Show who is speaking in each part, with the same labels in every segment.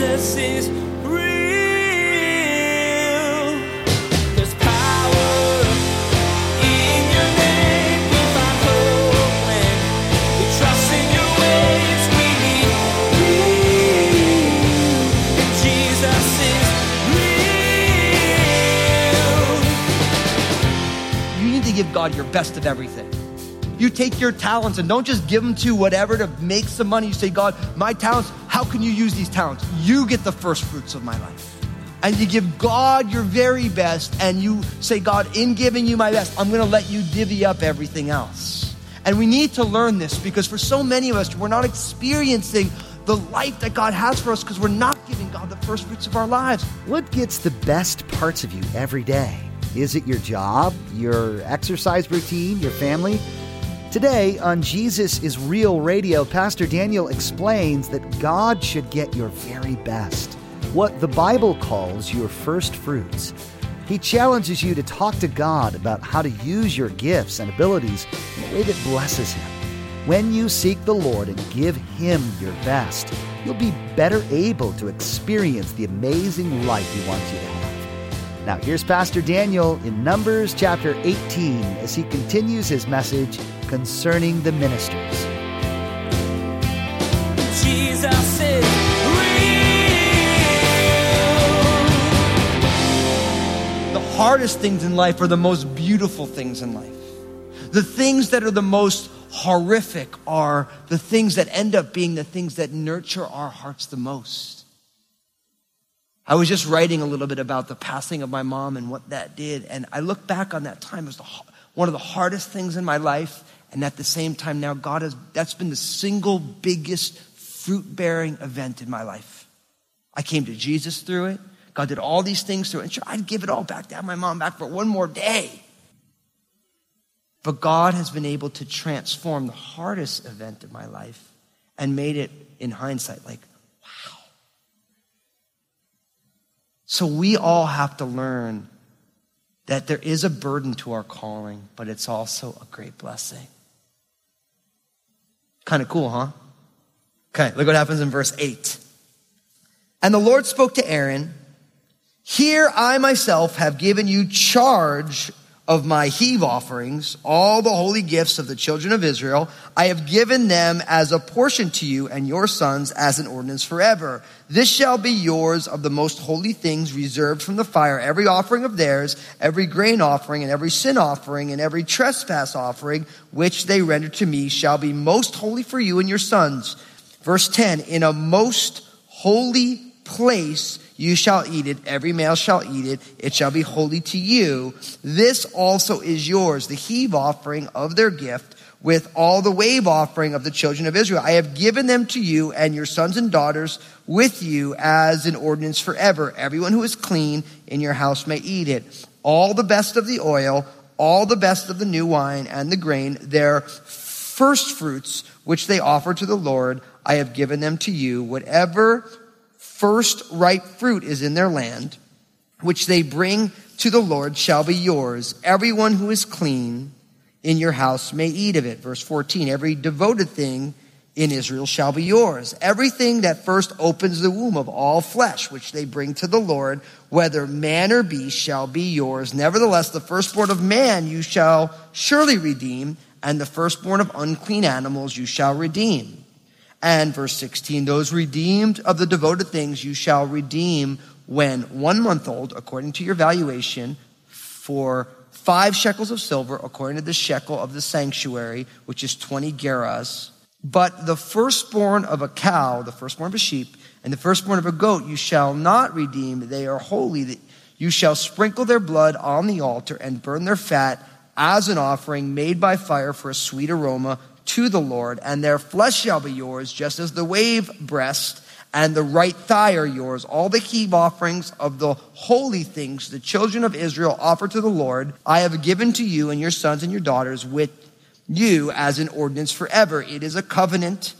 Speaker 1: Jesus is
Speaker 2: give God your best of everything. You take your talents and don't just give them to whatever to make some money. You say, God, my talents, how can you use these talents? You get the first fruits of my life. And you give God your very best, and you say, God, in giving you my best, I'm gonna let you divvy up everything else. And we need to learn this because for so many of us, we're not experiencing the life that God has for us because we're not giving God the first fruits of our lives.
Speaker 3: What gets the best parts of you every day? Is it your job, your exercise routine, your family? Today on Jesus is Real Radio, Pastor Daniel explains that God should get your very best, what the Bible calls your first fruits. He challenges you to talk to God about how to use your gifts and abilities in a way that blesses Him. When you seek the Lord and give Him your best, you'll be better able to experience the amazing life He wants you to have. Now, here's Pastor Daniel in Numbers chapter 18 as he continues his message concerning the ministers.
Speaker 1: Jesus is real.
Speaker 2: The hardest things in life are the most beautiful things in life. The things that are the most horrific are the things that end up being the things that nurture our hearts the most. I was just writing a little bit about the passing of my mom and what that did, and I look back on that time as the, one of the hardest things in my life, and at the same time now God has that's been the single biggest fruit bearing event in my life. I came to Jesus through it. God did all these things through it. And sure, I'd give it all back to have my mom back for one more day. But God has been able to transform the hardest event of my life and made it, in hindsight, like, wow. So we all have to learn that there is a burden to our calling, but it's also a great blessing. Kind of cool, huh? Okay, look what happens in verse 8. And the Lord spoke to Aaron, Here I myself have given you charge of my heave offerings, all the holy gifts of the children of Israel. I have given them as a portion to you and your sons as an ordinance forever. This shall be yours of the most holy things reserved from the fire, every offering of theirs, every grain offering and every sin offering and every trespass offering, which they render to me shall be most holy for you and your sons. Verse 10, in a most holy place you shall eat it. Every male shall eat it. It shall be holy to you. This also is yours, the heave offering of their gift with all the wave offering of the children of Israel. I have given them to you and your sons and daughters with you as an ordinance forever. Everyone who is clean in your house may eat it. All the best of the oil, all the best of the new wine and the grain, their first fruits, which they offer to the Lord, I have given them to you. Whatever first ripe fruit is in their land, which they bring to the Lord shall be yours. Everyone who is clean in your house may eat of it. Verse 14, every devoted thing in Israel shall be yours. Everything that first opens the womb of all flesh, which they bring to the Lord, whether man or beast, shall be yours. Nevertheless, the firstborn of man you shall surely redeem, and the firstborn of unclean animals you shall redeem. And verse 16, those redeemed of the devoted things you shall redeem when one month old, according to your valuation, for five shekels of silver, according to the shekel of the sanctuary, which is 20 gerahs. But the firstborn of a cow, the firstborn of a sheep, and the firstborn of a goat you shall not redeem. They are holy. You shall sprinkle their blood on the altar and burn their fat as an offering made by fire for a sweet aroma to the Lord, and their flesh shall be yours, just as the wave breast and the right thigh are yours. All the heave offerings of the holy things the children of Israel offer to the Lord, I have given to you and your sons and your daughters with you as an ordinance forever. It is a covenant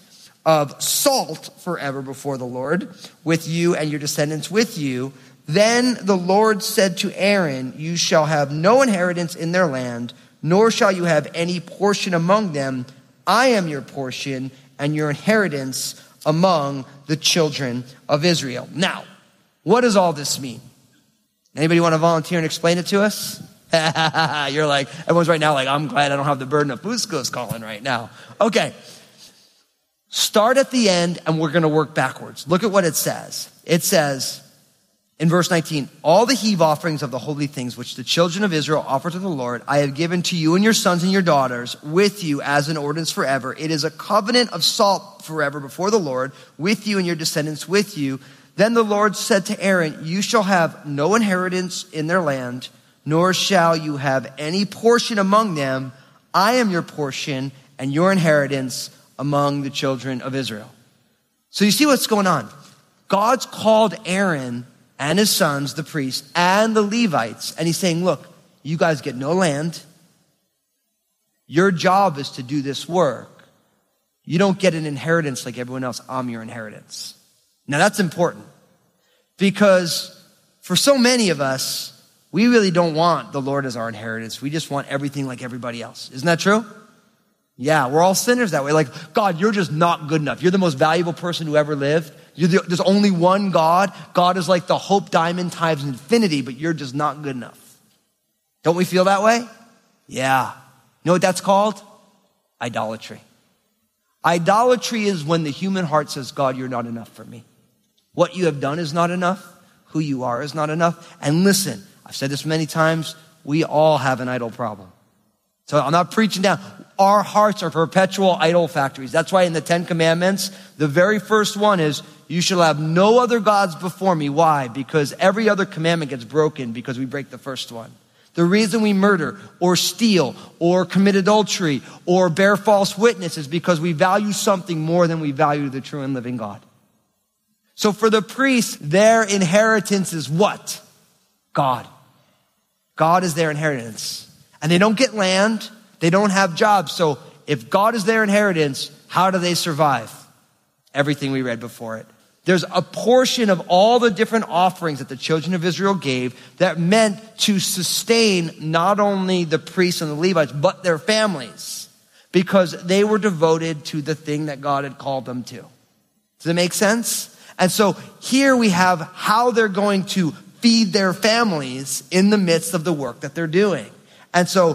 Speaker 2: of salt forever before the Lord, with you and your descendants with you. Then the Lord said to Aaron, You shall have no inheritance in their land, nor shall you have any portion among them I am your portion and your inheritance among the children of Israel. Now, what does all this mean? Anybody want to volunteer and explain it to us? You're like, everyone's right now like, I'm glad I don't have the burden of Fusco's calling right now. Okay. Start at the end and we're going to work backwards. Look at what it says. It says in verse 19, all the heave offerings of the holy things which the children of Israel offer to the Lord, I have given to you and your sons and your daughters with you as an ordinance forever. It is a covenant of salt forever before the Lord with you and your descendants with you. Then the Lord said to Aaron, you shall have no inheritance in their land, nor shall you have any portion among them. I am your portion and your inheritance among the children of Israel. So you see what's going on. God's called Aaron and his sons, the priests, and the Levites, and he's saying, look, you guys get no land. Your job is to do this work. You don't get an inheritance like everyone else. I'm your inheritance. Now that's important because for so many of us, we really don't want the Lord as our inheritance. We just want everything like everybody else. Isn't that true? Yeah, we're all sinners that way. Like, God, you're just not good enough. You're the most valuable person who ever lived. The, there's only one God. God is like the hope diamond times infinity, but you're just not good enough. Don't we feel that way? Yeah. You know what that's called? Idolatry. Idolatry is when the human heart says, God, you're not enough for me. What you have done is not enough. Who you are is not enough. And listen, I've said this many times. We all have an idol problem. So I'm not preaching down. Our hearts are perpetual idol factories. That's why in the Ten Commandments, the very first one is, you shall have no other gods before me. Why? Because every other commandment gets broken because we break the first one. The reason we murder or steal or commit adultery or bear false witness is because we value something more than we value the true and living God. So for the priests, their inheritance is what? God. God is their inheritance and they don't get land, they don't have jobs. So if God is their inheritance, how do they survive? Everything we read before it. There's a portion of all the different offerings that the children of Israel gave that meant to sustain not only the priests and the Levites, but their families because they were devoted to the thing that God had called them to. Does that make sense? And so here we have how they're going to feed their families in the midst of the work that they're doing. And so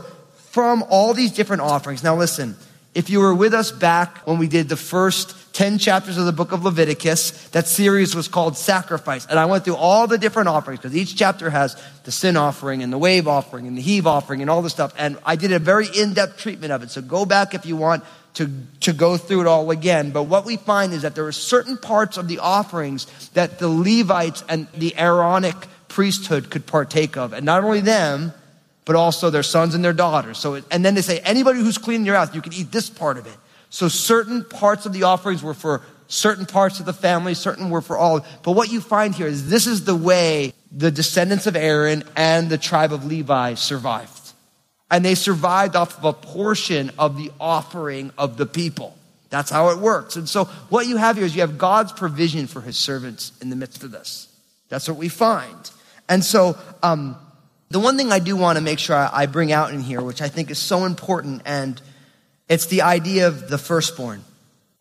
Speaker 2: from all these different offerings, now listen, if you were with us back when we did the first 10 chapters of the book of Leviticus, that series was called Sacrifice. And I went through all the different offerings because each chapter has the sin offering and the wave offering and the heave offering and all the stuff. And I did a very in-depth treatment of it. So go back if you want to, to go through it all again. But what we find is that there are certain parts of the offerings that the Levites and the Aaronic priesthood could partake of. And not only them, but also their sons and their daughters. So, and then they say, anybody who's cleaning your house, you can eat this part of it. So certain parts of the offerings were for certain parts of the family, certain were for all. But what you find here is this is the way the descendants of Aaron and the tribe of Levi survived. And they survived off of a portion of the offering of the people. That's how it works. And so what you have here is you have God's provision for his servants in the midst of this. That's what we find. And so, um, the one thing I do want to make sure I bring out in here, which I think is so important, and it's the idea of the firstborn.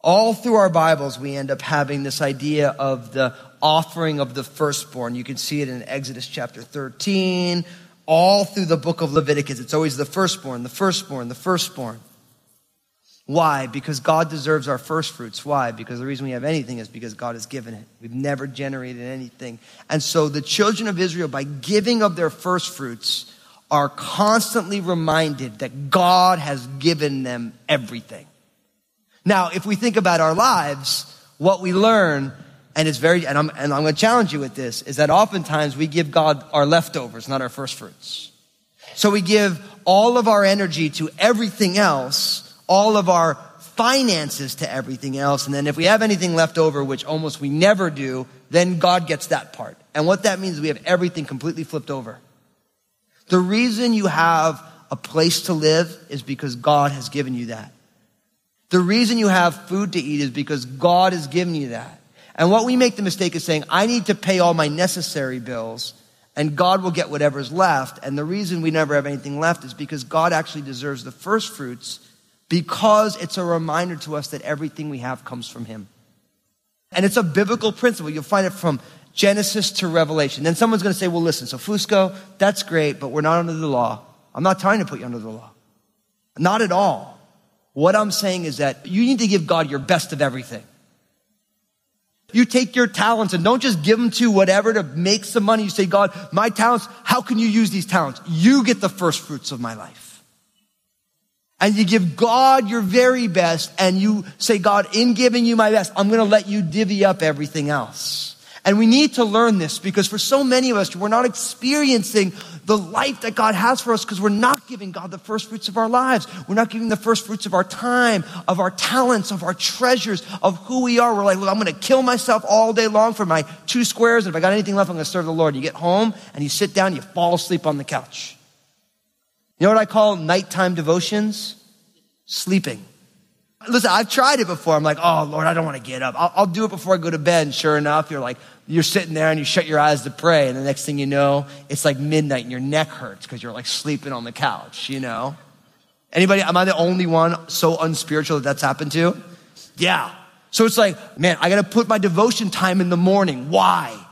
Speaker 2: All through our Bibles, we end up having this idea of the offering of the firstborn. You can see it in Exodus chapter 13, all through the book of Leviticus. It's always the firstborn, the firstborn, the firstborn. Why? Because God deserves our first fruits. Why? Because the reason we have anything is because God has given it. We've never generated anything. And so the children of Israel, by giving of their first fruits, are constantly reminded that God has given them everything. Now, if we think about our lives, what we learn, and it's very, and I'm, and I'm going to challenge you with this, is that oftentimes we give God our leftovers, not our first fruits. So we give all of our energy to everything else all of our finances to everything else. And then if we have anything left over, which almost we never do, then God gets that part. And what that means is we have everything completely flipped over. The reason you have a place to live is because God has given you that. The reason you have food to eat is because God has given you that. And what we make the mistake is saying, I need to pay all my necessary bills and God will get whatever's left. And the reason we never have anything left is because God actually deserves the first fruits because it's a reminder to us that everything we have comes from Him. And it's a biblical principle. You'll find it from Genesis to Revelation. Then someone's going to say, well, listen, so Fusco, that's great, but we're not under the law. I'm not trying to put you under the law. Not at all. What I'm saying is that you need to give God your best of everything. You take your talents and don't just give them to whatever to make some money. You say, God, my talents, how can you use these talents? You get the first fruits of my life. And you give God your very best and you say, God, in giving you my best, I'm going to let you divvy up everything else. And we need to learn this because for so many of us, we're not experiencing the life that God has for us because we're not giving God the first fruits of our lives. We're not giving the first fruits of our time, of our talents, of our treasures, of who we are. We're like, look, I'm going to kill myself all day long for my two squares. And if I got anything left, I'm going to serve the Lord. You get home and you sit down, you fall asleep on the couch. You know what I call nighttime devotions? Sleeping. Listen, I've tried it before. I'm like, oh, Lord, I don't want to get up. I'll, I'll, do it before I go to bed. And sure enough, you're like, you're sitting there and you shut your eyes to pray. And the next thing you know, it's like midnight and your neck hurts because you're like sleeping on the couch, you know? Anybody, am I the only one so unspiritual that that's happened to? Yeah. So it's like, man, I got to put my devotion time in the morning. Why?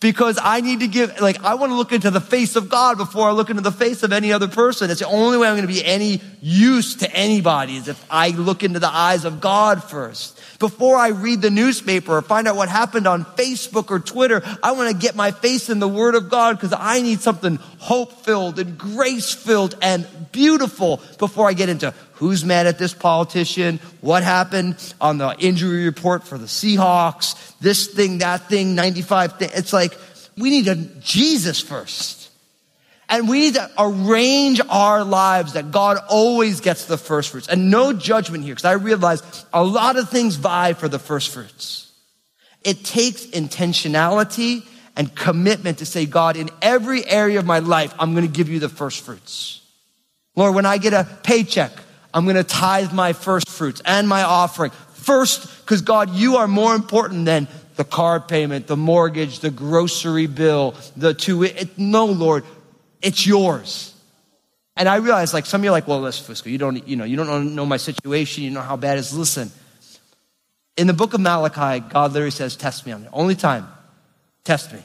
Speaker 2: Because I need to give, like, I want to look into the face of God before I look into the face of any other person. It's the only way I'm going to be any use to anybody is if I look into the eyes of God first. Before I read the newspaper or find out what happened on Facebook or Twitter, I want to get my face in the Word of God because I need something hope filled and grace filled and beautiful before I get into who's mad at this politician, what happened on the injury report for the Seahawks, this thing, that thing, 95 thing. It's like, we need a Jesus first. And we need to arrange our lives that God always gets the first fruits. And no judgment here, because I realize a lot of things vie for the first fruits. It takes intentionality and commitment to say, God, in every area of my life, I'm going to give you the first fruits. Lord, when I get a paycheck, I'm going to tithe my first fruits and my offering. First, because God, you are more important than the car payment, the mortgage, the grocery bill, the two. No, Lord, it's yours. And I realize, like, some of you are like, well, listen, Fusco, you don't, you know, you don't know my situation, you know how bad it is. Listen, in the book of Malachi, God literally says, test me on it. Only time, test me.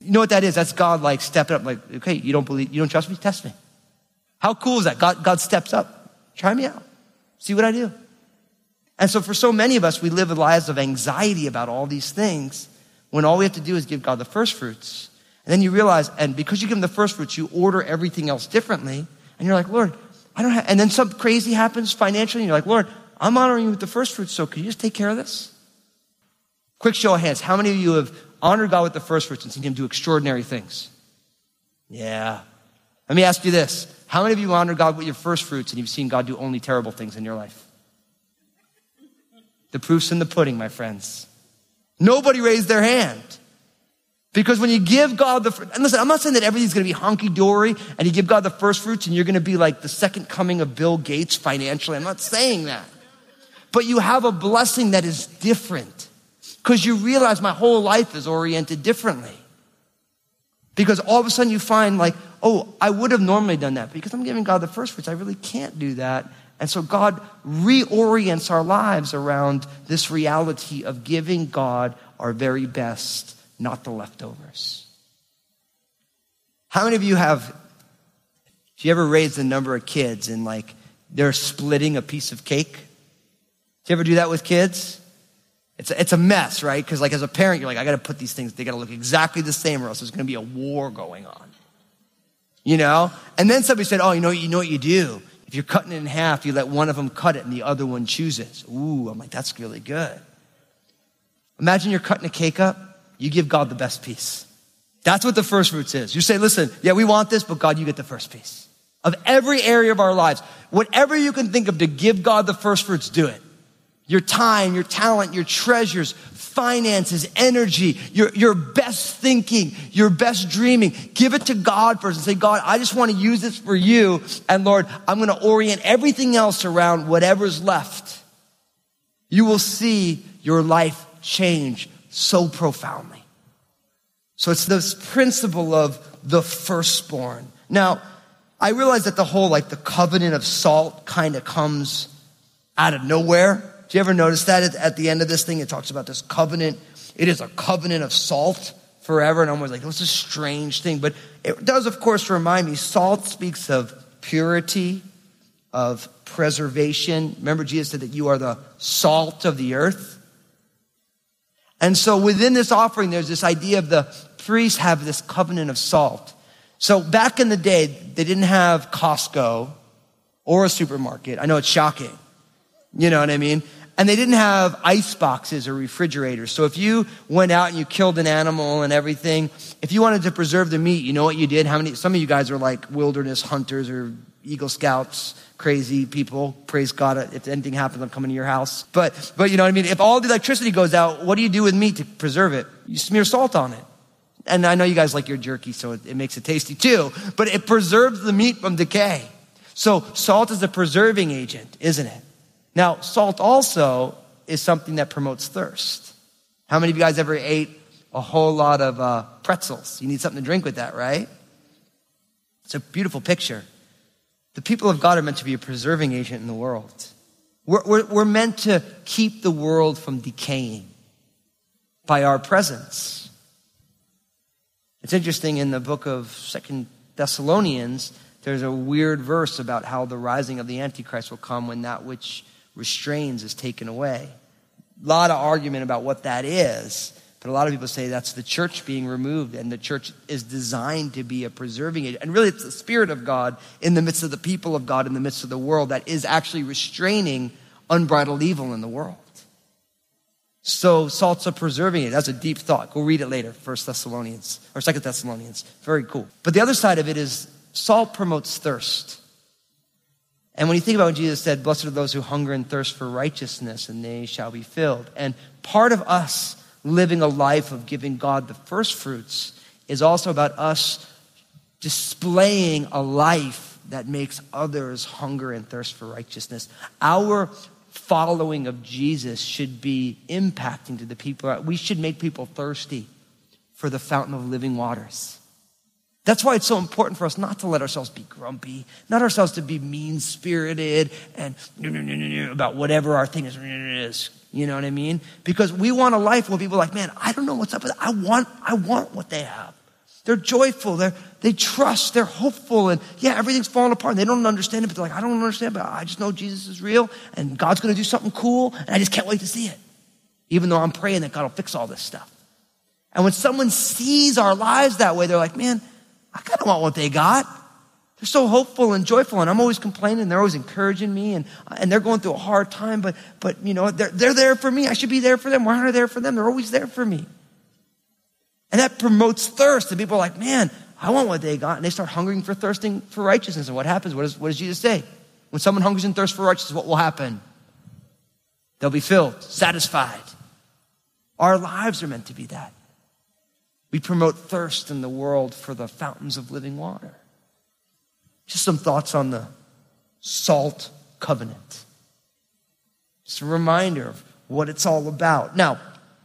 Speaker 2: You know what that is? That's God like stepping up, like, okay, you don't believe, you don't trust me? Test me. How cool is that? God, God steps up. Try me out. See what I do. And so for so many of us, we live lives of anxiety about all these things when all we have to do is give God the first fruits. And then you realize, and because you give him the first fruits, you order everything else differently. And you're like, Lord, I don't have, and then something crazy happens financially, and you're like, Lord, I'm honoring you with the first fruits, so can you just take care of this? Quick show of hands. How many of you have honored God with the first fruits and seen him do extraordinary things? Yeah. Let me ask you this. How many of you honor God with your first fruits and you've seen God do only terrible things in your life? The proof's in the pudding, my friends. Nobody raised their hand. Because when you give God the, and listen, I'm not saying that everything's going to be honky dory and you give God the first fruits and you're going to be like the second coming of Bill Gates financially. I'm not saying that. But you have a blessing that is different because you realize my whole life is oriented differently. Because all of a sudden you find like, oh, I would have normally done that because I'm giving God the first fruits. I really can't do that. And so God reorients our lives around this reality of giving God our very best, not the leftovers. How many of you have, if you ever raised a number of kids and like they're splitting a piece of cake? Do you ever do that with kids? It's a, it's a mess, right? Because like as a parent, you're like, I got to put these things, they got to look exactly the same or else there's going to be a war going on. You know? And then somebody said, oh, you know, you know what you do? If you're cutting it in half, you let one of them cut it and the other one chooses. Ooh, I'm like, that's really good. Imagine you're cutting a cake up. You give God the best piece. That's what the first fruits is. You say, listen, yeah, we want this, but God, you get the first piece. Of every area of our lives, whatever you can think of to give God the first fruits, do it your time, your talent, your treasures, finances, energy, your, your best thinking, your best dreaming. Give it to God first and say, God, I just want to use this for you. And Lord, I'm going to orient everything else around whatever's left. You will see your life change so profoundly. So it's this principle of the firstborn. Now, I realize that the whole, like the covenant of salt kind of comes out of nowhere Do you ever notice that at, the end of this thing? It talks about this covenant. It is a covenant of salt forever. And I'm always like, what's a strange thing? But it does, of course, remind me salt speaks of purity, of preservation. Remember, Jesus said that you are the salt of the earth. And so within this offering, there's this idea of the priests have this covenant of salt. So back in the day, they didn't have Costco or a supermarket. I know it's shocking. You know what I mean? And they didn't have ice boxes or refrigerators. So if you went out and you killed an animal and everything, if you wanted to preserve the meat, you know what you did? How many, some of you guys are like wilderness hunters or Eagle Scouts, crazy people. Praise God. If anything happens, I'm coming to your house. But, but you know what I mean? If all the electricity goes out, what do you do with meat to preserve it? You smear salt on it. And I know you guys like your jerky, so it, it makes it tasty too, but it preserves the meat from decay. So salt is a preserving agent, isn't it? Now, salt also is something that promotes thirst. How many of you guys ever ate a whole lot of uh, pretzels? You need something to drink with that, right? It's a beautiful picture. The people of God are meant to be a preserving agent in the world. We're, we're, we're meant to keep the world from decaying by our presence. It's interesting in the book of Second Thessalonians, there's a weird verse about how the rising of the Antichrist will come when that which restrains is taken away. A lot of argument about what that is, but a lot of people say that's the church being removed, and the church is designed to be a preserving agent. And really, it's the Spirit of God in the midst of the people of God, in the midst of the world, that is actually restraining unbridled evil in the world. So salt's a preserving it. That's a deep thought. Go read it later, First Thessalonians or Second Thessalonians. Very cool. But the other side of it is salt promotes thirst. And when you think about when Jesus said, Blessed are those who hunger and thirst for righteousness, and they shall be filled. And part of us living a life of giving God the first fruits is also about us displaying a life that makes others hunger and thirst for righteousness. Our following of Jesus should be impacting to the people. We should make people thirsty for the fountain of living waters. That's why it's so important for us not to let ourselves be grumpy, not ourselves to be mean spirited and about whatever our thing is. You know what I mean? Because we want a life where people are like, man, I don't know what's up with it. I want, I want what they have. They're joyful. They're, they trust. They're hopeful. And yeah, everything's falling apart. They don't understand it, but they're like, I don't understand, but I just know Jesus is real and God's going to do something cool. And I just can't wait to see it. Even though I'm praying that God will fix all this stuff. And when someone sees our lives that way, they're like, man, I kind of want what they got. They're so hopeful and joyful, and I'm always complaining. They're always encouraging me, and, and they're going through a hard time, but, but you know, they're, they're there for me. I should be there for them. Why aren't I there for them? They're always there for me. And that promotes thirst, and people are like, man, I want what they got. And they start hungering for thirsting for righteousness. And what happens? What, is, what does Jesus say? When someone hungers and thirsts for righteousness, what will happen? They'll be filled, satisfied. Our lives are meant to be that. We promote thirst in the world for the fountains of living water. Just some thoughts on the salt covenant. Just a reminder of what it's all about. Now,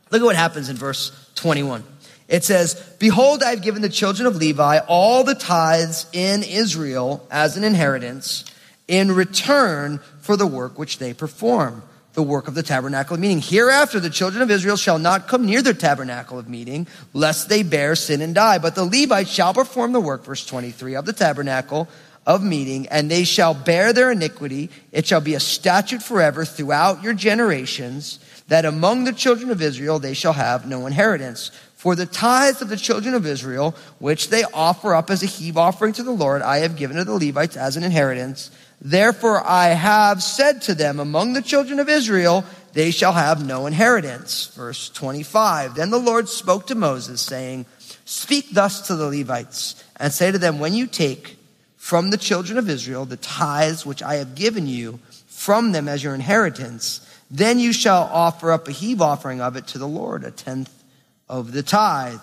Speaker 2: look at what happens in verse 21. It says, Behold, I have given the children of Levi all the tithes in Israel as an inheritance in return for the work which they perform the work of the tabernacle of meeting. Hereafter, the children of Israel shall not come near the tabernacle of meeting, lest they bear sin and die. But the Levites shall perform the work, verse 23, of the tabernacle of meeting, and they shall bear their iniquity. It shall be a statute forever throughout your generations, that among the children of Israel they shall have no inheritance. For the tithes of the children of Israel, which they offer up as a heave offering to the Lord, I have given to the Levites as an inheritance. Therefore I have said to them, among the children of Israel, they shall have no inheritance. Verse 25. Then the Lord spoke to Moses, saying, Speak thus to the Levites, and say to them, When you take from the children of Israel the tithes which I have given you from them as your inheritance, then you shall offer up a heave offering of it to the Lord, a tenth of the tithe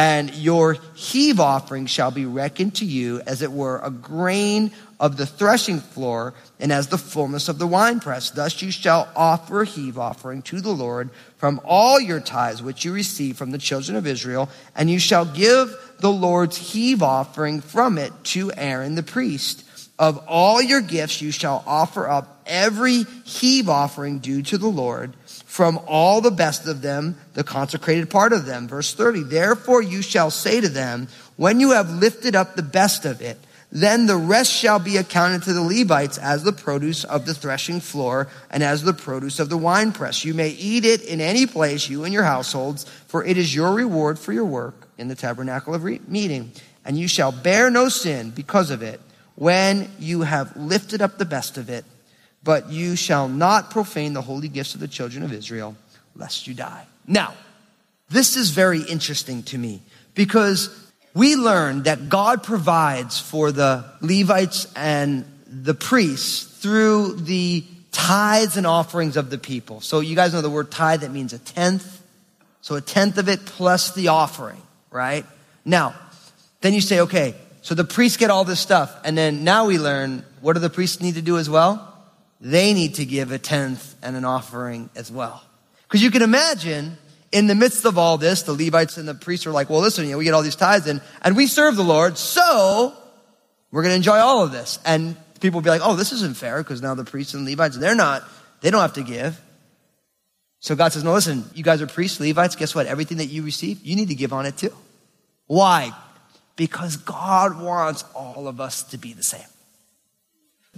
Speaker 2: and your heave offering shall be reckoned to you as it were a grain of the threshing floor and as the fullness of the winepress. Thus you shall offer a heave offering to the Lord from all your tithes which you receive from the children of Israel, and you shall give the Lord's heave offering from it to Aaron the priest. Of all your gifts you shall offer up every heave offering due to the Lord, from all the best of them, the consecrated part of them. Verse 30, therefore you shall say to them, when you have lifted up the best of it, then the rest shall be accounted to the Levites as the produce of the threshing floor and as the produce of the winepress. You may eat it in any place, you and your households, for it is your reward for your work in the tabernacle of meeting. And you shall bear no sin because of it when you have lifted up the best of it. But you shall not profane the holy gifts of the children of Israel, lest you die. Now, this is very interesting to me because we learn that God provides for the Levites and the priests through the tithes and offerings of the people. So you guys know the word tithe, that means a tenth. So a tenth of it plus the offering, right? Now, then you say, okay, so the priests get all this stuff. And then now we learn, what do the priests need to do as well? They need to give a tenth and an offering as well. Because you can imagine in the midst of all this, the Levites and the priests are like, well, listen, you know, we get all these tithes in, and we serve the Lord, so we're going to enjoy all of this. And people will be like, oh, this isn't fair, because now the priests and Levites, they're not, they don't have to give. So God says, no, listen, you guys are priests, Levites, guess what? Everything that you receive, you need to give on it too. Why? Because God wants all of us to be the same.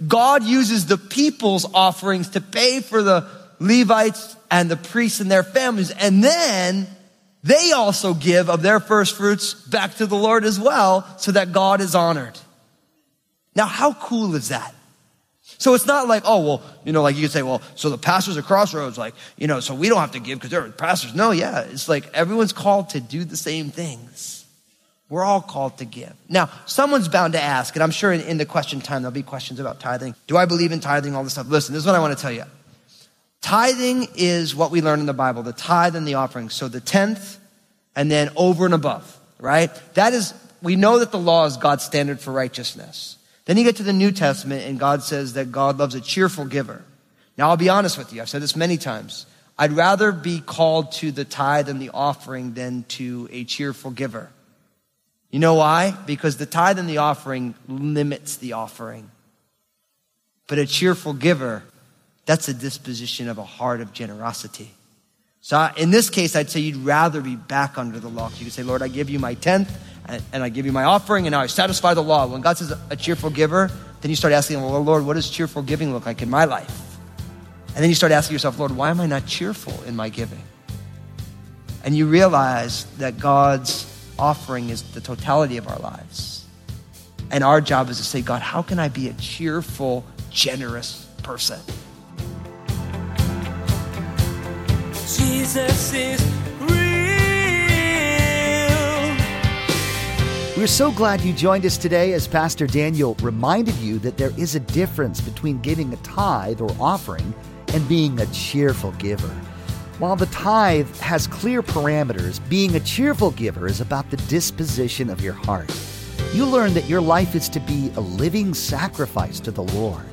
Speaker 2: God uses the people's offerings to pay for the Levites and the priests and their families. And then they also give of their first fruits back to the Lord as well so that God is honored. Now, how cool is that? So it's not like, oh, well, you know, like you could say, well, so the pastors at Crossroads, like, you know, so we don't have to give because they're pastors. No, yeah. It's like everyone's called to do the same things. We're all called to give. Now, someone's bound to ask, and I'm sure in, in the question time there'll be questions about tithing. Do I believe in tithing, all this stuff? Listen, this is what I want to tell you. Tithing is what we learn in the Bible, the tithe and the offering. So the tenth and then over and above, right? That is, we know that the law is God's standard for righteousness. Then you get to the New Testament and God says that God loves a cheerful giver. Now I'll be honest with you. I've said this many times. I'd rather be called to the tithe and the offering than to a cheerful giver. You know why? Because the tithe and the offering limits the offering. But a cheerful giver that's a disposition of a heart of generosity. So in this case, I'd say you'd rather be back under the law. You could say, Lord, I give you my tenth and I give you my offering and now I satisfy the law. When God says a cheerful giver, then you start asking, well, Lord, what does cheerful giving look like in my life? And then you start asking yourself, Lord, why am I not cheerful in my giving? And you realize that God's offering is the totality of our lives. And our job is to say, God, how can I be a cheerful, generous person?
Speaker 1: Jesus is real.
Speaker 3: We're so glad you joined us today as Pastor Daniel reminded you that there is a difference between giving a tithe or offering and being a cheerful giver. While the tithe has clear parameters, being a cheerful giver is about the disposition of your heart. You learn that your life is to be a living sacrifice to the Lord.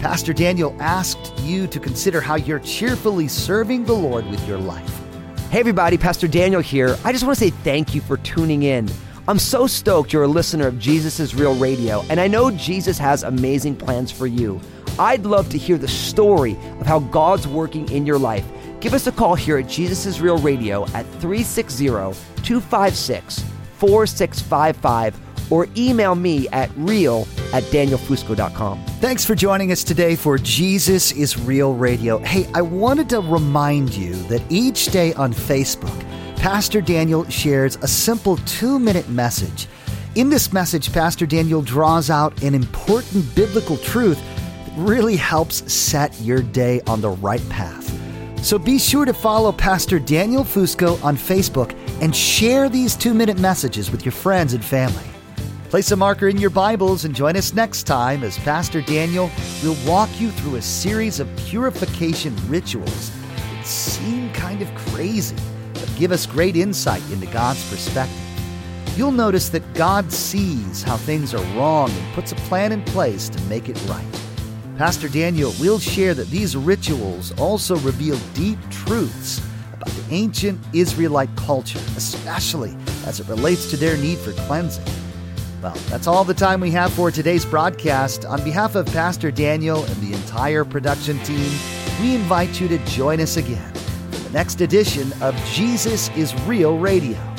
Speaker 3: Pastor Daniel asked you to consider how you're cheerfully serving the Lord with your life.
Speaker 4: Hey, everybody, Pastor Daniel here. I just want to say thank you for tuning in. I'm so stoked you're a listener of Jesus is Real Radio, and I know Jesus has amazing plans for you. I'd love to hear the story of how God's working in your life. Give us a call here at Jesus is Real Radio at 360 256 4655 or email me at real at danielfusco.com.
Speaker 3: Thanks for joining us today for Jesus is Real Radio. Hey, I wanted to remind you that each day on Facebook, Pastor Daniel shares a simple two minute message. In this message, Pastor Daniel draws out an important biblical truth that really helps set your day on the right path. So be sure to follow Pastor Daniel Fusco on Facebook and share these two minute messages with your friends and family. Place a marker in your Bibles and join us next time as Pastor Daniel will walk you through a series of purification rituals that seem kind of crazy, but give us great insight into God's perspective. You'll notice that God sees how things are wrong and puts a plan in place to make it right. Pastor Daniel will share that these rituals also reveal deep truths about the ancient Israelite culture, especially as it relates to their need for cleansing. Well, that's all the time we have for today's broadcast. On behalf of Pastor Daniel and the entire production team, we invite you to join us again for the next edition of Jesus is Real Radio.